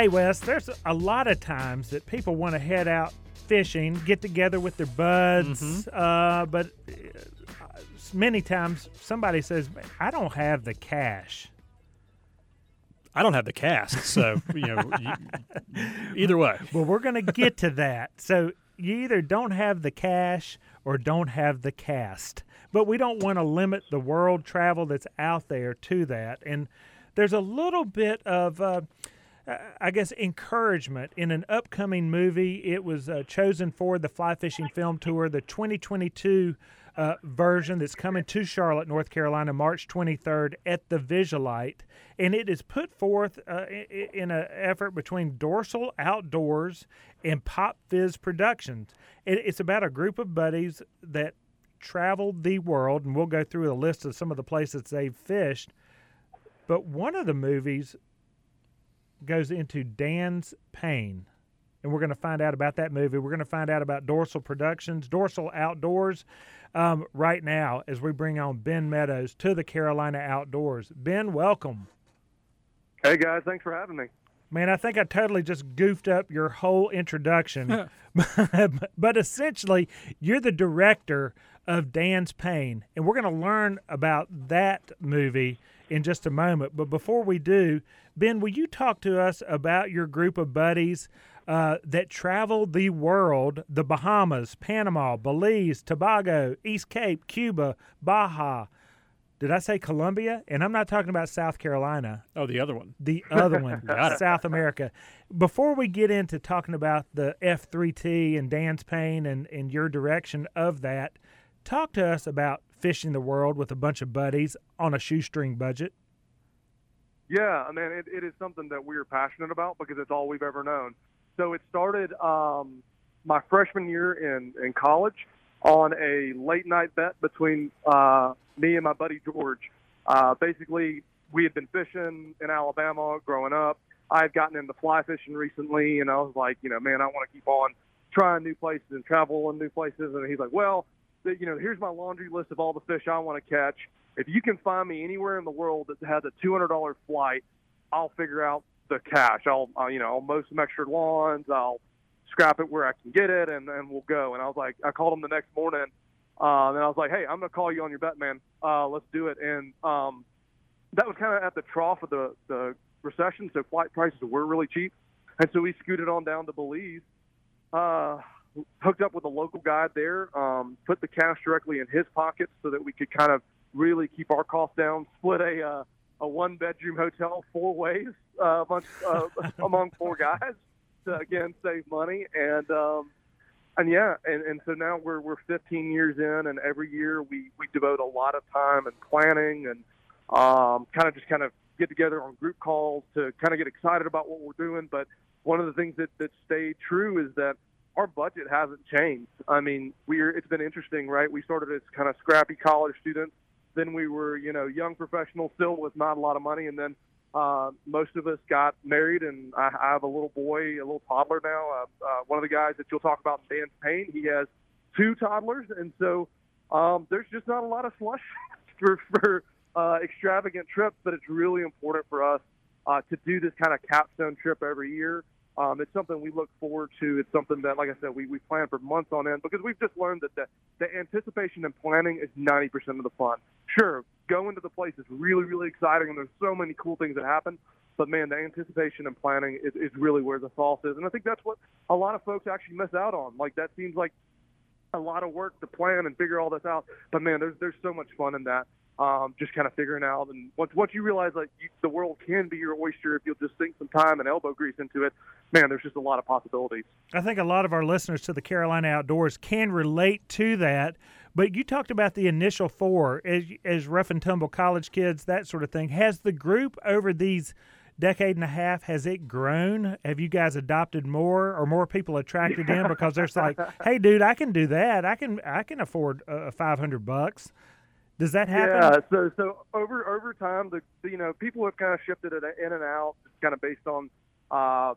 Hey, Wes, there's a lot of times that people want to head out fishing, get together with their buds, uh, but uh, many times somebody says, I don't have the cash. I don't have the cast, so you know. You, either way, Well, we're going to get to that. So you either don't have the cash or don't have the cast. But we don't want to limit the world travel that's out there to that. And there's a little bit of, uh, I guess, encouragement in an upcoming movie. It was uh, chosen for the Fly Fishing Film Tour, the 2022 uh, version that's coming to Charlotte, North Carolina, March 23rd at the Visualite, and it is put forth uh, in an effort between Dorsal Outdoors and Pop Fizz Productions. It's about a group of buddies that traveled the world, and we'll go through a list of some of the places they've fished. But one of the movies goes into Dan's Pain and we're going to find out about that movie. We're going to find out about Dorsal Productions, Dorsal Outdoors, um, right now as we bring on Ben Meadows to the Carolina Outdoors. Ben, welcome. Hey guys, thanks for having me. Man, I think I totally just goofed up your whole introduction. but essentially, you're the director of Dan's Pain, and we're going to learn about that movie in just a moment. But before we do, Ben, will you talk to us about your group of buddies uh, that travel the world the Bahamas, Panama, Belize, Tobago, East Cape, Cuba, Baja? Did I say Colombia? And I'm not talking about South Carolina oh, the other one. the other one, South America. Before we get into talking about the F3T and Dan's Pain and, and your direction of that, talk to us about fishing the world with a bunch of buddies on a shoestring budget. Yeah, I mean, it, it is something that we're passionate about because it's all we've ever known. So it started um, my freshman year in, in college on a late night bet between uh, me and my buddy George. Uh, basically, we had been fishing in Alabama growing up. I had gotten into fly fishing recently, and I was like, you know, man, I want to keep on trying new places and travel in new places. And he's like, well, the- you know, here's my laundry list of all the fish I want to catch. If you can find me anywhere in the world that has a $200 flight, I'll figure out the cash. I'll, uh, you know, I'll mow some extra lawns. I'll scrap it where I can get it, and and we'll go. And I was like, I called him the next morning, uh, and I was like, hey, I'm gonna call you on your bet, man. Uh, let's do it. And um, that was kind of at the trough of the the recession, so flight prices were really cheap, and so we scooted on down to Belize. Uh, hooked up with a local guide there, um, put the cash directly in his pockets so that we could kind of really keep our costs down. Split a uh, a one bedroom hotel four ways uh, among uh, among four guys to again save money and um, and yeah and, and so now we're we're 15 years in and every year we we devote a lot of time and planning and um, kind of just kind of get together on group calls to kind of get excited about what we're doing but one of the things that that stayed true is that our budget hasn't changed. I mean, we're it's been interesting, right? We started as kind of scrappy college students, then we were, you know, young professionals still with not a lot of money, and then uh, most of us got married, and I, I have a little boy, a little toddler now. Uh, uh, one of the guys that you'll talk about, Dan Payne, he has two toddlers, and so um, there's just not a lot of slush for for uh, extravagant trips, but it's really important for us uh, to do this kind of capstone trip every year. Um, it's something we look forward to. It's something that, like I said, we, we plan for months on end because we've just learned that the, the anticipation and planning is 90% of the fun. Sure, going to the place is really, really exciting and there's so many cool things that happen. But man, the anticipation and planning is, is really where the sauce is. And I think that's what a lot of folks actually miss out on. Like that seems like a lot of work to plan and figure all this out. But man, there's there's so much fun in that. Um, just kind of figuring out, and once once you realize like you, the world can be your oyster if you'll just sink some time and elbow grease into it, man, there's just a lot of possibilities. I think a lot of our listeners to the Carolina Outdoors can relate to that. But you talked about the initial four as, as rough and tumble college kids, that sort of thing. Has the group over these decade and a half has it grown? Have you guys adopted more or more people attracted in because there's like, hey, dude, I can do that. I can I can afford uh, five hundred bucks. Does that happen? Yeah. So so over over time, the you know people have kind of shifted it in and out, kind of based on uh,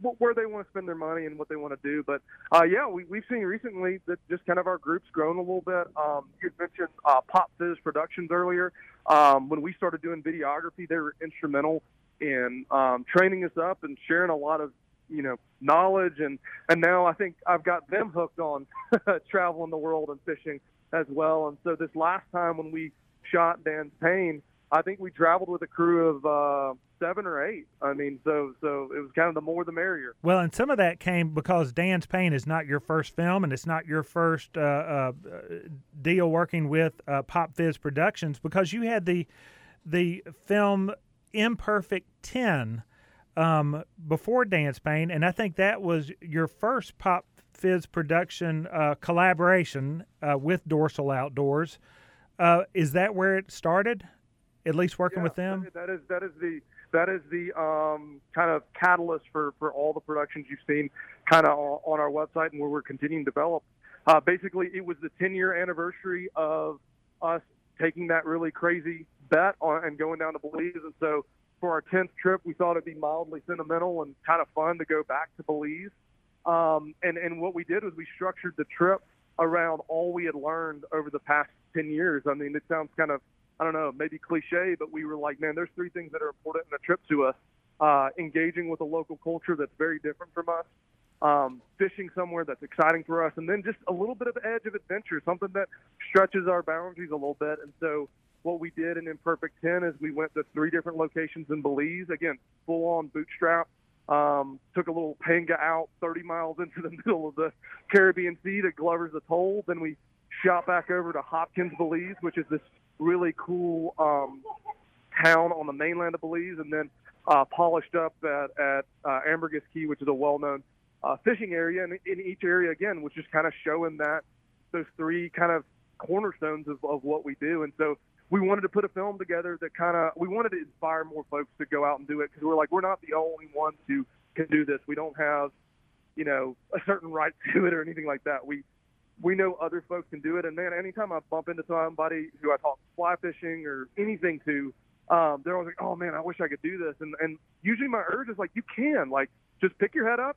wh- where they want to spend their money and what they want to do. But uh, yeah, we we've seen recently that just kind of our group's grown a little bit. Um, you mentioned uh, Pop Fizz Productions earlier. Um, when we started doing videography, they were instrumental in um, training us up and sharing a lot of you know knowledge and and now I think I've got them hooked on traveling the world and fishing as well. And so this last time when we shot Dan's Pain, I think we traveled with a crew of uh, seven or eight. I mean, so so it was kind of the more the merrier. Well, and some of that came because Dan's Pain is not your first film, and it's not your first uh, uh, deal working with uh, Pop Fizz Productions because you had the the film Imperfect Ten um, before Dan's Pain, and I think that was your first Pop Fizz production uh, collaboration uh, with Dorsal Outdoors. Uh, is that where it started? At least working yeah, with them. That is that is the that is the um, kind of catalyst for, for all the productions you've seen kind of on our website and where we're continuing to develop. Uh, basically, it was the 10 year anniversary of us taking that really crazy bet on, and going down to Belize. And so for our 10th trip, we thought it'd be mildly sentimental and kind of fun to go back to Belize. Um, and, and what we did was we structured the trip around all we had learned over the past 10 years. I mean, it sounds kind of I don't know, maybe cliche, but we were like, man, there's three things that are important in a trip to us. Uh, engaging with a local culture that's very different from us, um, fishing somewhere that's exciting for us, and then just a little bit of edge of adventure, something that stretches our boundaries a little bit. And so, what we did in Imperfect 10 is we went to three different locations in Belize, again, full on bootstrap. Um, took a little panga out 30 miles into the middle of the Caribbean Sea to Glover's Atoll. Then we shot back over to Hopkins, Belize, which is this really cool um, town on the mainland of Belize, and then uh, polished up at, at uh, Ambergris Caye, which is a well-known uh, fishing area. And in each area, again, was just kind of showing that those three kind of cornerstones of, of what we do. And so we wanted to put a film together that kind of we wanted to inspire more folks to go out and do it because we're like we're not the only ones who can do this. We don't have you know a certain right to it or anything like that. We we know other folks can do it. And man, anytime I bump into somebody who I talk fly fishing or anything to, um, they're always like, "Oh man, I wish I could do this." And and usually my urge is like, "You can like just pick your head up,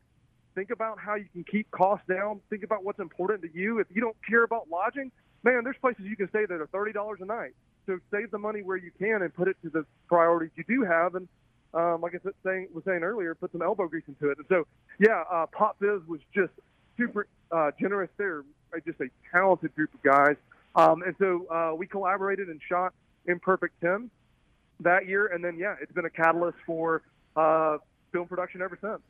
think about how you can keep costs down, think about what's important to you. If you don't care about lodging, man, there's places you can stay that are thirty dollars a night. So save the money where you can and put it to the priorities you do have. And um, like I said, saying, was saying earlier, put some elbow grease into it. And so yeah, uh, Pop Fizz was just super uh, generous there just a talented group of guys. Um, and so uh, we collaborated and shot Imperfect 10 that year. And then, yeah, it's been a catalyst for uh, film production ever since.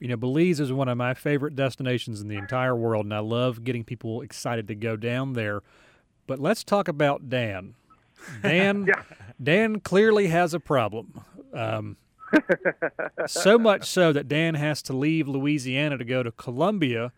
You know, Belize is one of my favorite destinations in the entire world, and I love getting people excited to go down there. But let's talk about Dan. Dan, yeah. Dan clearly has a problem. Um, so much so that Dan has to leave Louisiana to go to Colombia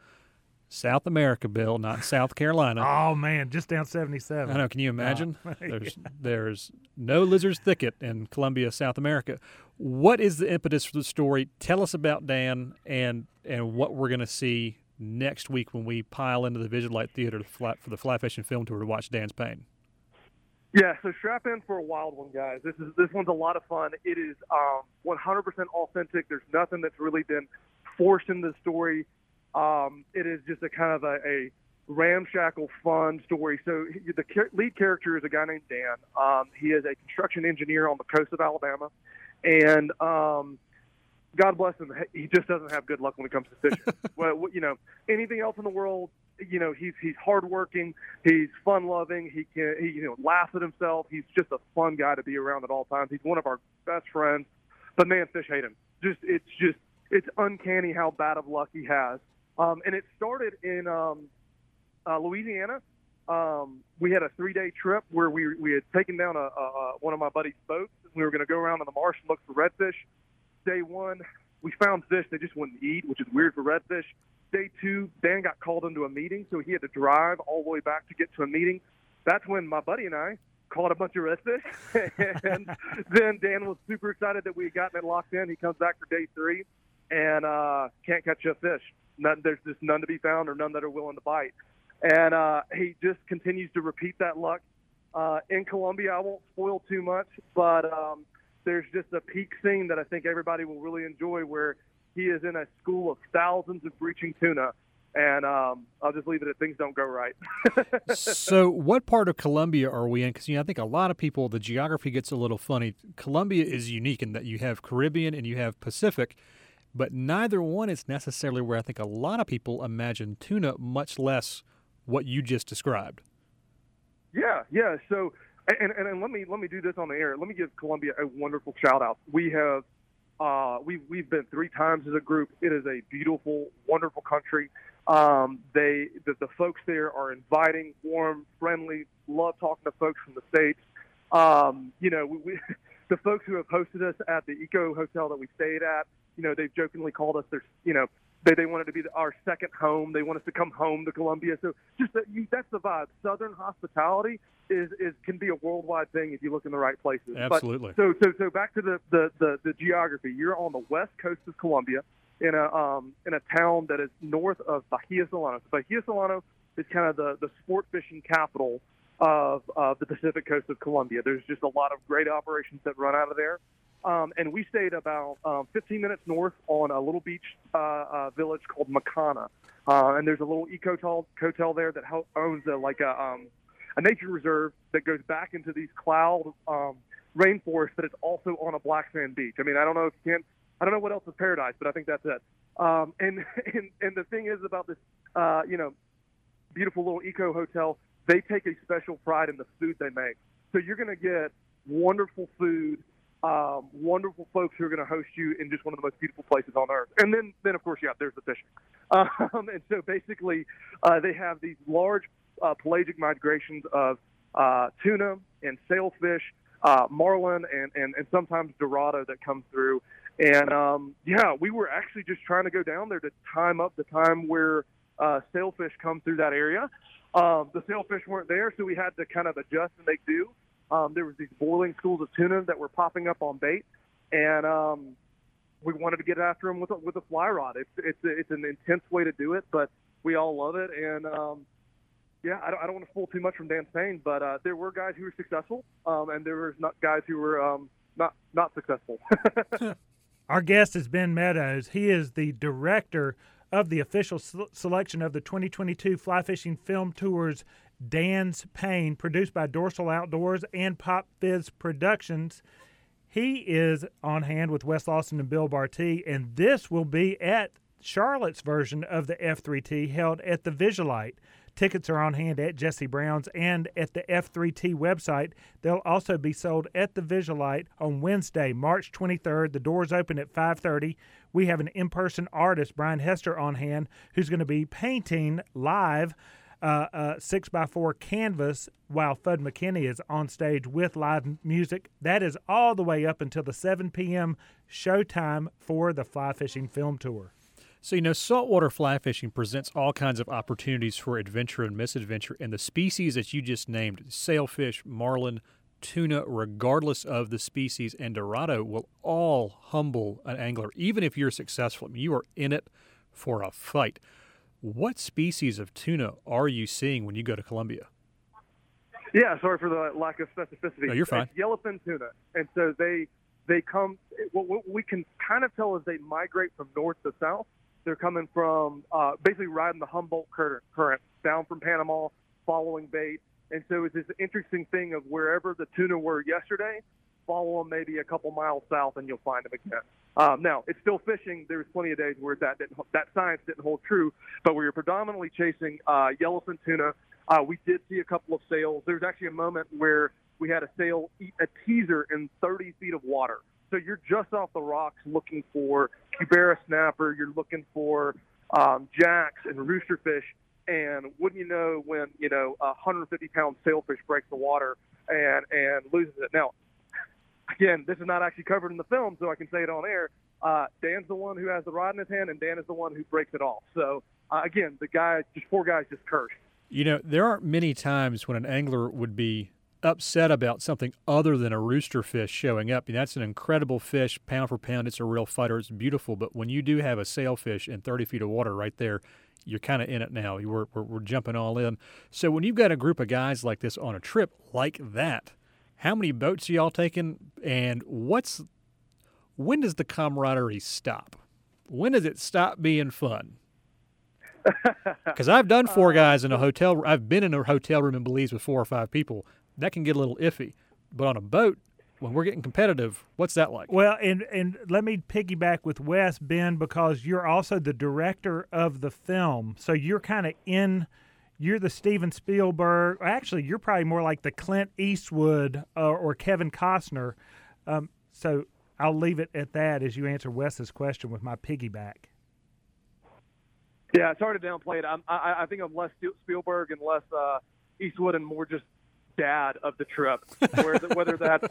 South America, Bill, not South Carolina. Oh man, just down seventy-seven. I know. Can you imagine? Oh, there's there's no lizard's thicket in Colombia, South America. What is the impetus for the story? Tell us about Dan and and what we're going to see next week when we pile into the Visualite Theater for the Fly Fishing Film Tour to watch Dan's Pain. Yeah, so strap in for a wild one, guys. This is this one's a lot of fun. It is um, 100% authentic. There's nothing that's really been forced into the story. Um, it is just a kind of a, a ramshackle fun story. So he, the lead character is a guy named Dan. Um, he is a construction engineer on the coast of Alabama, and um, God bless him, he just doesn't have good luck when it comes to fishing. well, you know, anything else in the world, you know, he's he's hardworking, he's fun loving, he can he you know laughs at himself. He's just a fun guy to be around at all times. He's one of our best friends, but man, fish hate him. Just it's just it's uncanny how bad of luck he has. Um, and it started in um, uh, Louisiana. Um, we had a three-day trip where we we had taken down a, a one of my buddy's boats. We were going to go around in the marsh and look for redfish. Day one, we found fish they just wouldn't eat, which is weird for redfish. Day two, Dan got called into a meeting, so he had to drive all the way back to get to a meeting. That's when my buddy and I caught a bunch of redfish, and then Dan was super excited that we had gotten it locked in. He comes back for day three, and uh, can't catch a fish none, there's just none to be found or none that are willing to bite. And uh, he just continues to repeat that luck. Uh, in Colombia, I won't spoil too much, but um, there's just a peak scene that I think everybody will really enjoy where he is in a school of thousands of breaching tuna and um, I'll just leave it at things don't go right. so, what part of Colombia are we in? Because you know, I think a lot of people, the geography gets a little funny. Colombia is unique in that you have Caribbean and you have Pacific, but neither one is necessarily where I think a lot of people imagine tuna, much less what you just described. Yeah, yeah. So, and, and, and let me let me do this on the air. Let me give Colombia a wonderful shout out. We have uh, we've we've been three times as a group. It is a beautiful, wonderful country. Um, they the, the folks there are inviting, warm, friendly. Love talking to folks from the states. Um, you know, we, we, the folks who have hosted us at the Eco Hotel that we stayed at. You know, they've jokingly called us their you know they they wanted to be our second home. They want us to come home to Colombia. So just that you, that's the vibe. Southern hospitality is is can be a worldwide thing if you look in the right places. Absolutely. But, so so so back to the, the the the geography. You're on the west coast of Colombia in a um, in a town that is north of Bahia Solano. So Bahia Solano is kind of the the sport fishing capital of of the Pacific coast of Colombia. There's just a lot of great operations that run out of there. Um, and we stayed about um, 15 minutes north on a little beach uh, uh, village called Mecana. Uh, and there's a little eco hotel there that owns a, like a, um, a nature reserve that goes back into these cloud um, rainforests, but it's also on a black sand beach. I mean, I don't know if you can I don't know what else is paradise, but I think that's it. Um, and, and and the thing is about this, uh, you know, beautiful little eco hotel. They take a special pride in the food they make. So you're going to get wonderful food, um, wonderful folks who are going to host you in just one of the most beautiful places on earth. And then, then of course, yeah, there's the fishing. Um, and so basically, uh, they have these large uh, pelagic migrations of uh, tuna and sailfish, uh, marlin, and, and, and sometimes dorado that come through. And um, yeah, we were actually just trying to go down there to time up the time where uh, sailfish come through that area. Um, the sailfish weren't there, so we had to kind of adjust and make do. Um, there was these boiling schools of tuna that were popping up on bait, and um, we wanted to get after them with a, with a fly rod. It's it's it's an intense way to do it, but we all love it. And um, yeah, I don't, I don't want to spoil too much from Dan's Pain, but uh, there were guys who were successful, um, and there were not guys who were um, not not successful. Our guest is Ben Meadows. He is the director of the official selection of the 2022 Fly Fishing Film Tours Dan's Pain, produced by Dorsal Outdoors and Pop Fizz Productions. He is on hand with Wes Lawson and Bill Barty, and this will be at Charlotte's version of the F3T held at the Visualite. Tickets are on hand at Jesse Brown's and at the F3T website. They'll also be sold at the Visualite on Wednesday, March 23rd. The doors open at 5:30. We have an in-person artist, Brian Hester, on hand, who's going to be painting live. Uh, uh, six by four canvas while Fudd McKinney is on stage with live music. That is all the way up until the 7 p.m. showtime for the Fly Fishing Film Tour. So, you know, saltwater fly fishing presents all kinds of opportunities for adventure and misadventure, and the species that you just named, sailfish, marlin, tuna, regardless of the species, and dorado, will all humble an angler, even if you're successful. I mean, you are in it for a fight. What species of tuna are you seeing when you go to Colombia? Yeah, sorry for the lack of specificity. No, you're fine. It's yellowfin tuna, and so they they come. What we can kind of tell is they migrate from north to south. They're coming from uh, basically riding the Humboldt current down from Panama, following bait. And so it's this interesting thing of wherever the tuna were yesterday, follow them maybe a couple miles south and you'll find them again. Um, now it's still fishing. There's plenty of days where that didn't, that science didn't hold true, but we were predominantly chasing uh, yellowfin tuna. Uh, we did see a couple of sails. There's actually a moment where we had a sail eat a teaser in 30 feet of water. So you're just off the rocks looking for Cubera snapper. You're looking for um, jacks and roosterfish. And wouldn't you know when you know a 150 pound sailfish breaks the water and and loses it? Now, again, this is not actually covered in the film, so I can say it on air. Uh, Dan's the one who has the rod in his hand, and Dan is the one who breaks it off. So uh, again, the guy, just four guys, just cursed. You know, there aren't many times when an angler would be upset about something other than a rooster fish showing up. that's an incredible fish, pound for pound. It's a real fighter. It's beautiful. But when you do have a sailfish in 30 feet of water right there, you're kind of in it now. We're, we're, we're jumping all in. So when you've got a group of guys like this on a trip like that, how many boats are y'all taking? And what's when does the camaraderie stop? When does it stop being fun? Because I've done four uh, guys in a hotel. I've been in a hotel room in Belize with four or five people. That can get a little iffy. But on a boat, when we're getting competitive, what's that like? Well, and and let me piggyback with Wes Ben because you're also the director of the film, so you're kind of in. You're the Steven Spielberg. Actually, you're probably more like the Clint Eastwood uh, or Kevin Costner. Um, so I'll leave it at that as you answer Wes's question with my piggyback. Yeah, it's hard to downplay it. I'm, I, I think I'm less Spielberg and less uh, Eastwood and more just dad of the trip, where the, whether that's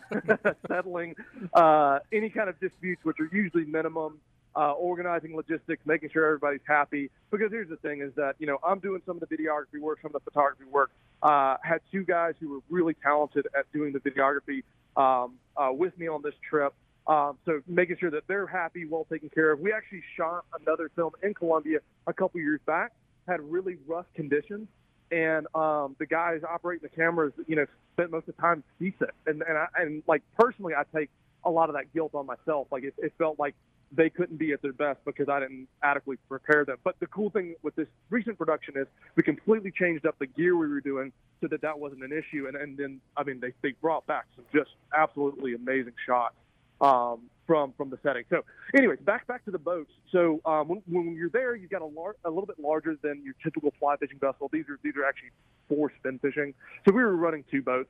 settling uh, any kind of disputes, which are usually minimum, uh, organizing logistics, making sure everybody's happy. Because here's the thing: is that you know I'm doing some of the videography work, some of the photography work. Uh, had two guys who were really talented at doing the videography um, uh, with me on this trip. Um, so making sure that they're happy, well taken care of. We actually shot another film in Colombia a couple years back. Had really rough conditions, and um, the guys operating the cameras, you know, spent most of the time decent. And and I, and like personally, I take a lot of that guilt on myself. Like it, it felt like they couldn't be at their best because I didn't adequately prepare them. But the cool thing with this recent production is we completely changed up the gear we were doing so that that wasn't an issue. And and then I mean they they brought back some just absolutely amazing shots um, from from the setting. So, anyways, back back to the boats. So um, when, when you're there, you've got a, lar- a little bit larger than your typical fly fishing vessel. These are these are actually for spin fishing. So we were running two boats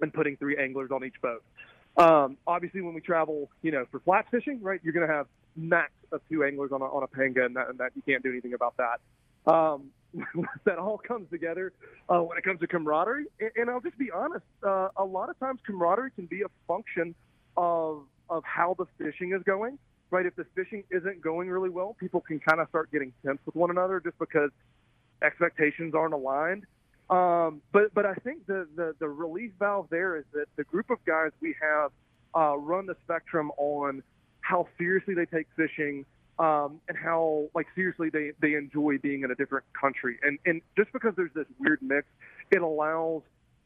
and putting three anglers on each boat. Um, obviously, when we travel, you know, for flat fishing, right, you're going to have max of two anglers on a, on a panga, and that, and that you can't do anything about that. Um, that all comes together uh, when it comes to camaraderie. And, and I'll just be honest, uh, a lot of times camaraderie can be a function of of how the fishing is going. Right, if the fishing isn't going really well, people can kind of start getting tense with one another just because expectations aren't aligned. Um, but but I think the, the the relief valve there is that the group of guys we have uh, run the spectrum on how seriously they take fishing um, and how like seriously they they enjoy being in a different country. And and just because there's this weird mix, it allows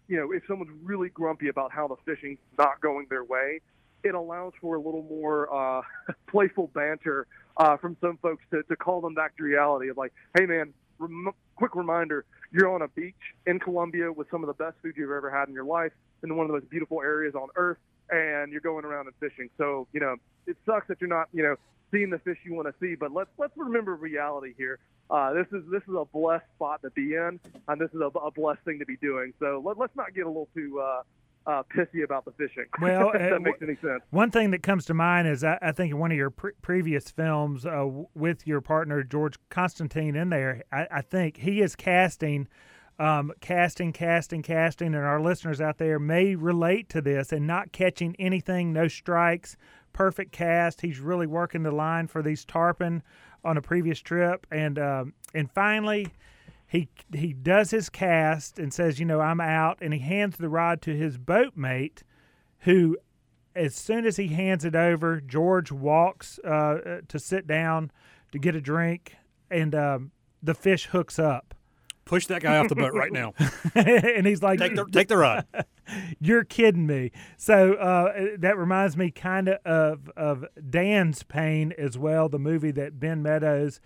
you know if someone's really grumpy about how the fishing's not going their way, it allows for a little more uh, playful banter uh, from some folks to, to call them back to reality of like, hey man, rem- quick reminder, you're on a beach in Colombia with some of the best food you've ever had in your life in one of the most beautiful areas on earth, and you're going around and fishing. So you know, it sucks that you're not you know seeing the fish you want to see, but let's let's remember reality here. Uh, this is this is a blessed spot to be in, and this is a, a blessed thing to be doing. So let, let's not get a little too uh, uh, pissy about the fishing. Well, that uh, makes any sense. One thing that comes to mind is I, I think in one of your pre- previous films uh, with your partner George Constantine in there, I, I think he is casting. Um, casting, casting, casting, and our listeners out there may relate to this and not catching anything, no strikes, perfect cast. He's really working the line for these tarpon on a previous trip, and um, and finally, he he does his cast and says, you know, I'm out, and he hands the rod to his boatmate, who, as soon as he hands it over, George walks uh, to sit down to get a drink, and um, the fish hooks up. Push that guy off the boat right now. and he's like, take the take the rod. You're kidding me. So uh, that reminds me kind of of of Dan's Pain as well, the movie that Ben Meadows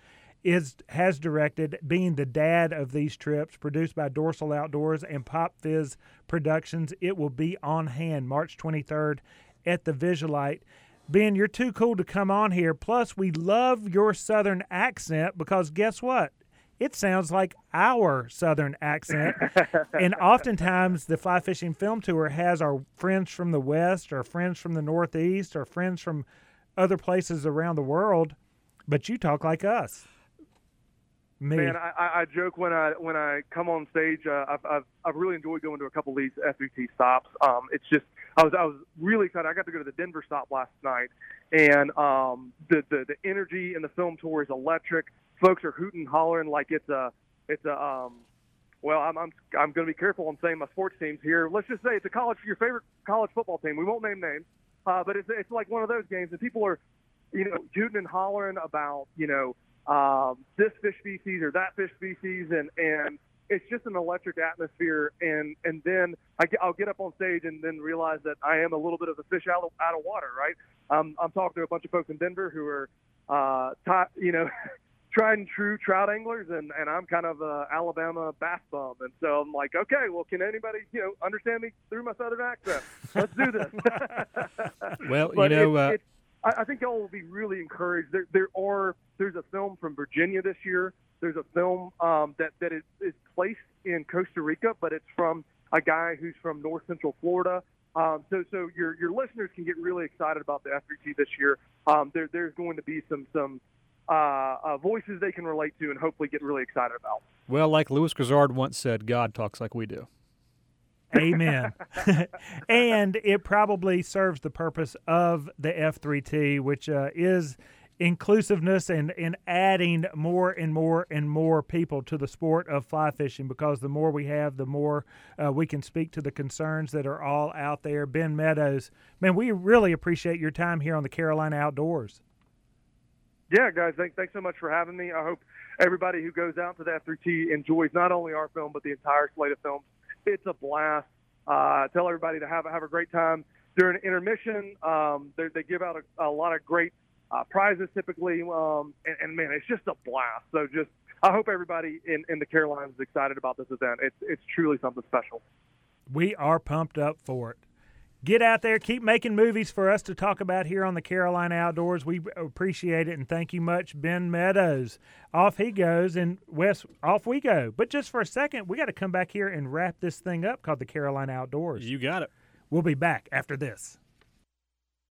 is has directed, being the dad of these trips, produced by Dorsal Outdoors and Pop Fizz Productions. It will be on hand March 23rd at the Visualite. Ben, you're too cool to come on here. Plus, we love your Southern accent because guess what? It sounds like our Southern accent. and oftentimes, the Fly Fishing Film Tour has our friends from the West, or friends from the Northeast, or friends from other places around the world, but you talk like us. Me. Man, I, I joke when I when I come on stage. Uh, I've, I've I've really enjoyed going to a couple of these FVT stops. Um, it's just I was I was really excited. I got to go to the Denver stop last night, and um, the, the the energy in the film tour is electric. Folks are hooting, and hollering like it's a it's a um, well, I'm I'm I'm going to be careful on saying my sports teams here. Let's just say it's a college your favorite college football team. We won't name names, uh, but it's it's like one of those games that people are, you know, hooting and hollering about you know um, this fish species or that fish species, and and it's just an electric atmosphere. And and then I get, I'll get up on stage and then realize that I am a little bit of a fish out of, out of water, right? Um, I'm talking to a bunch of folks in Denver who are, uh, you know. tried and true trout anglers, and and I'm kind of a Alabama bass bum, and so I'm like, okay, well, can anybody you know understand me through my southern accent? Let's do this. well, you know, it- uh, it- I, I think y'all will be really encouraged. There, there are there's a film from Virginia this year. There's a film um, that that is, is placed in Costa Rica, but it's from a guy who's from North Central Florida. Um, so so your your listeners can get really excited about the F3T this year. Um, there there's going to be some some uh, uh, voices they can relate to and hopefully get really excited about. well, like Lewis Grizzard once said, God talks like we do. Amen. and it probably serves the purpose of the F3T, which uh, is inclusiveness and, and adding more and more and more people to the sport of fly fishing because the more we have, the more uh, we can speak to the concerns that are all out there. Ben Meadows, man, we really appreciate your time here on the Carolina Outdoors. Yeah, guys, thank, thanks so much for having me. I hope everybody who goes out to the F3T enjoys not only our film but the entire slate of films. It's a blast. Uh, tell everybody to have have a great time during intermission. Um, they, give out a, a lot of great uh, prizes typically, um, and, and man, it's just a blast. So just I hope everybody in, in the Carolinas is excited about this event. It's it's truly something special. We are pumped up for it. Get out there, keep making movies for us to talk about here on the Carolina Outdoors. We appreciate it and thank you much, Ben Meadows. Off he goes, and Wes, off we go. But just for a second, we got to come back here and wrap this thing up called the Carolina Outdoors. You got it. We'll be back after this.